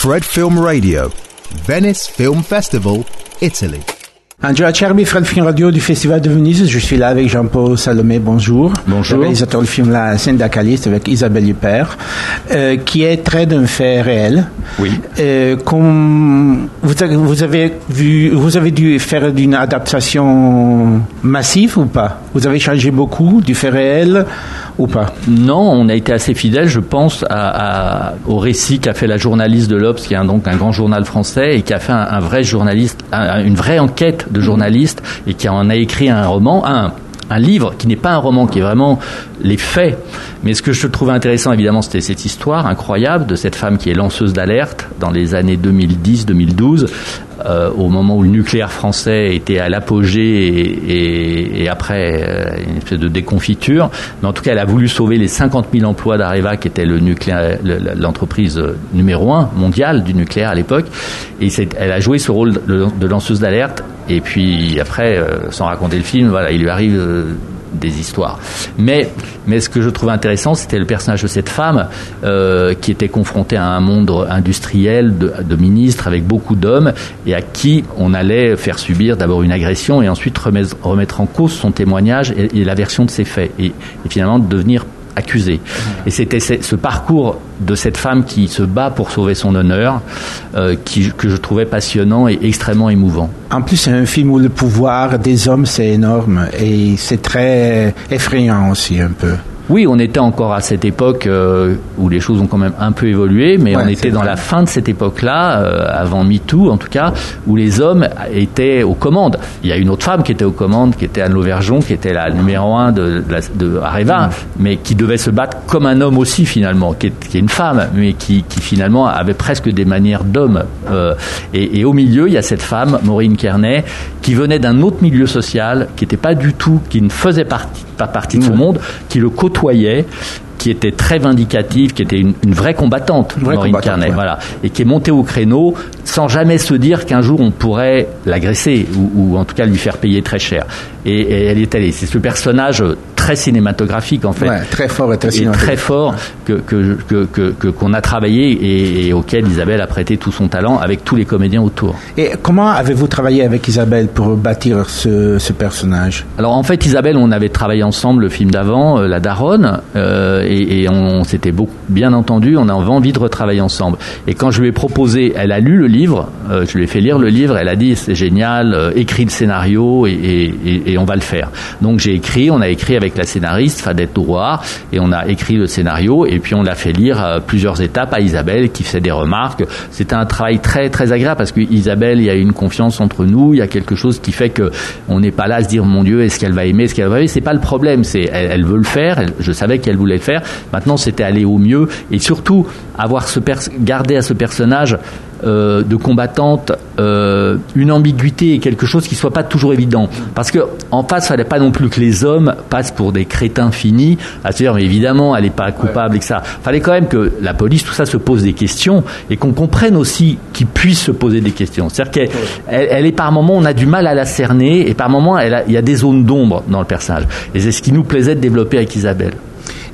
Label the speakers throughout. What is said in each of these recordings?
Speaker 1: Fred Film Radio, Venice Film Festival, Italy.
Speaker 2: Angela Cherby, Fred Film Radio du Festival de Venise. Je suis là avec Jean-Paul Salomé. Bonjour.
Speaker 3: Bonjour.
Speaker 2: Le réalisateur du film La syndicaliste avec Isabelle Huppert, euh, qui est trait d'un fait réel.
Speaker 3: Oui.
Speaker 2: Euh, comme vous avez, vous avez vu, vous avez dû faire une adaptation massive ou pas? Vous avez changé beaucoup du fait réel ou pas?
Speaker 3: Non, on a été assez fidèle, je pense, à, à, au récit qu'a fait la journaliste de l'Obs, qui est un, donc un grand journal français et qui a fait un, un vrai journaliste, un, une vraie enquête de journaliste et qui en a écrit un roman, un, livre qui n'est pas un roman, qui est vraiment les faits. Mais ce que je trouvais intéressant, évidemment, c'était cette histoire incroyable de cette femme qui est lanceuse d'alerte dans les années 2010-2012, euh, au moment où le nucléaire français était à l'apogée et, et, et, après euh, une espèce de déconfiture. Mais en tout cas, elle a voulu sauver les 50 000 emplois d'Areva, qui était le nucléaire, l'entreprise numéro un mondiale du nucléaire à l'époque. Et elle a joué ce rôle de lanceuse d'alerte. Et puis après, euh, sans raconter le film, voilà, il lui arrive euh, des histoires. Mais, mais ce que je trouvais intéressant, c'était le personnage de cette femme euh, qui était confrontée à un monde industriel de, ministres avec beaucoup d'hommes et à qui on allait faire subir d'abord une agression et ensuite remettre, remettre en cause son témoignage et, la version de ses faits et finalement devenir accusé. Et c'était ce parcours de cette femme qui se bat pour sauver son honneur euh, qui, que je trouvais passionnant et extrêmement émouvant.
Speaker 2: En plus, c'est un film où le pouvoir des hommes, c'est énorme et c'est très effrayant aussi un peu.
Speaker 3: Oui, on était encore à cette époque euh, où les choses ont quand même un peu évolué, mais ouais, on était dans vrai. la fin de cette époque-là, euh, avant MeToo en tout cas, où les hommes étaient aux commandes. Il y a une autre femme qui était aux commandes, qui était Anne Lauvergeon, qui était la numéro un de, de, de Areva, mmh. mais qui devait se battre comme un homme aussi finalement, qui est, qui est une femme, mais qui, qui, finalement avait presque des manières d'homme. Euh, et, et, au milieu, il y a cette femme, Maureen Kearney, qui venait d'un autre milieu social, qui n'était pas du tout, qui ne faisait partie, pas partie de ce mmh. monde, qui le côtoyait côtoyait qui était très vindicative, qui était une, une vraie combattante,
Speaker 2: une vraie
Speaker 3: Maureen
Speaker 2: combattante,
Speaker 3: Carnet,
Speaker 2: ouais.
Speaker 3: voilà, et qui est montée au créneau sans jamais se dire qu'un jour on pourrait l'agresser ou, ou, en tout cas lui faire payer très cher. Et, et elle est allée. C'est ce personnage très cinématographique en fait,
Speaker 2: ouais, très fort et très,
Speaker 3: et très fort que que que qu'on que, qu a travaillé et, et, auquel Isabelle a prêté tout son talent avec tous les comédiens autour.
Speaker 2: Et comment avez-vous travaillé avec Isabelle pour bâtir ce, ce personnage?
Speaker 3: Alors en fait, Isabelle, on avait travaillé ensemble le film d'avant, euh, La Daronne. Euh, et, et, on, s'était beaucoup bien entendu, on avait envie de retravailler ensemble. Et quand je lui ai proposé, elle a lu le livre, euh, je lui ai fait lire le livre, elle a dit c'est génial, euh, écris le scénario et, et, et, on va le faire. Donc j'ai écrit, on a écrit avec la scénariste Fadette Drouard et on a écrit le scénario et puis on l'a fait lire à plusieurs étapes à Isabelle qui fait des remarques. C'était un travail très très agréable parce que Isabelle, il y a une confiance entre nous, il y a quelque chose qui fait que on n'est pas là à se dire mon Dieu, est-ce qu'elle va aimer, est-ce qu'elle va aimer, c'est pas le problème, c'est elle, veut le faire, je savais qu'elle voulait le faire. Maintenant, c'était aller au mieux et surtout avoir ce garder à ce personnage euh, de combattante euh, une ambiguïté et quelque chose qui soit pas toujours évident. Parce que en face, fallait pas non plus que les hommes passent pour des crétins finis, à se dire mais évidemment elle est pas coupable et que ça. Fallait quand même que la police, tout ça, se pose des questions et qu'on comprenne aussi qu'ils puissent se poser des questions. C'est-à-dire qu'elle elle, est par moments, on a du mal à la cerner et par moments, il y a des zones d'ombre dans le personnage. Et c'est ce qui nous plaisait de développer avec Isabelle.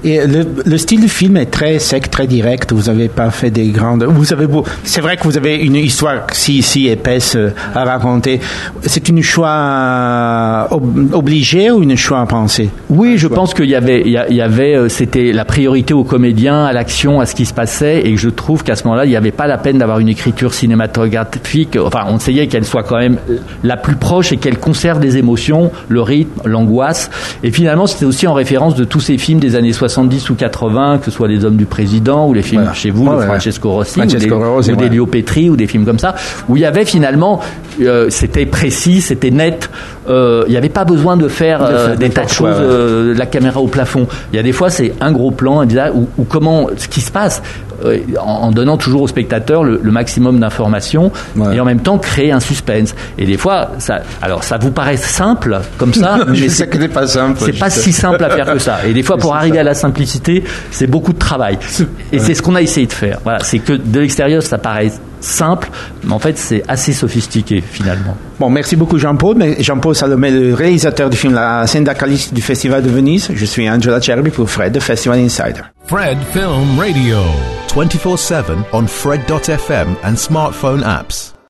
Speaker 2: Et le, le, style du film est très sec, très direct. Vous n'avez pas fait des grandes. Vous avez beau. C'est vrai que vous avez une histoire si si épaisse euh, à raconter. C'est une choix ob obligé ou une choix à penser?
Speaker 3: Oui, je pense qu'il y avait, il y avait, euh, c'était la priorité aux comédiens, à l'action, à ce qui se passait, et je trouve qu'à ce moment-là, il n'y avait pas la peine d'avoir une écriture cinématographique. Enfin, on essayait qu'elle soit quand même la plus proche et qu'elle conserve les émotions, le rythme, l'angoisse. Et finalement, c'était aussi en référence de tous ces films des années 60 70 ou 80, que ce soit les Hommes du Président ou les films voilà. chez vous,
Speaker 2: ouais,
Speaker 3: de. Francesco Rossi,
Speaker 2: Francesco
Speaker 3: ou, des,
Speaker 2: Rossi,
Speaker 3: ou des Léo Petri ou des films comme ça, où il y avait finalement, euh, c'était précis, c'était net, euh, il n'y avait pas besoin de faire, euh, des tas de choses, la caméra au plafond. Il y a des fois, c'est un gros plan, ou, ou comment, ce qui se passe, en, en, donnant toujours au spectateur le, le maximum d'informations ouais. et en même temps créer un suspense. Et des fois, ça, alors ça vous paraît simple comme ça,
Speaker 2: mais c'est pas simple.
Speaker 3: C'est pas si simple à faire que ça. Et des fois, pour arriver ça. à la simplicité, c'est beaucoup de travail. Et c'est ce qu'on a essayé de faire. Voilà, c'est que de l'extérieur, ça paraît simple, mais en fait c'est assez sophistiqué finalement.
Speaker 2: Bon, merci beaucoup Jean-Paul. Jean-Paul Salomé, le réalisateur du film La syndicaliste du Festival de Venise. Je suis Angela Cherby pour Fred de Festival Insider.
Speaker 1: Fred Film Radio. 24-7 on Fred.fm and smartphone apps.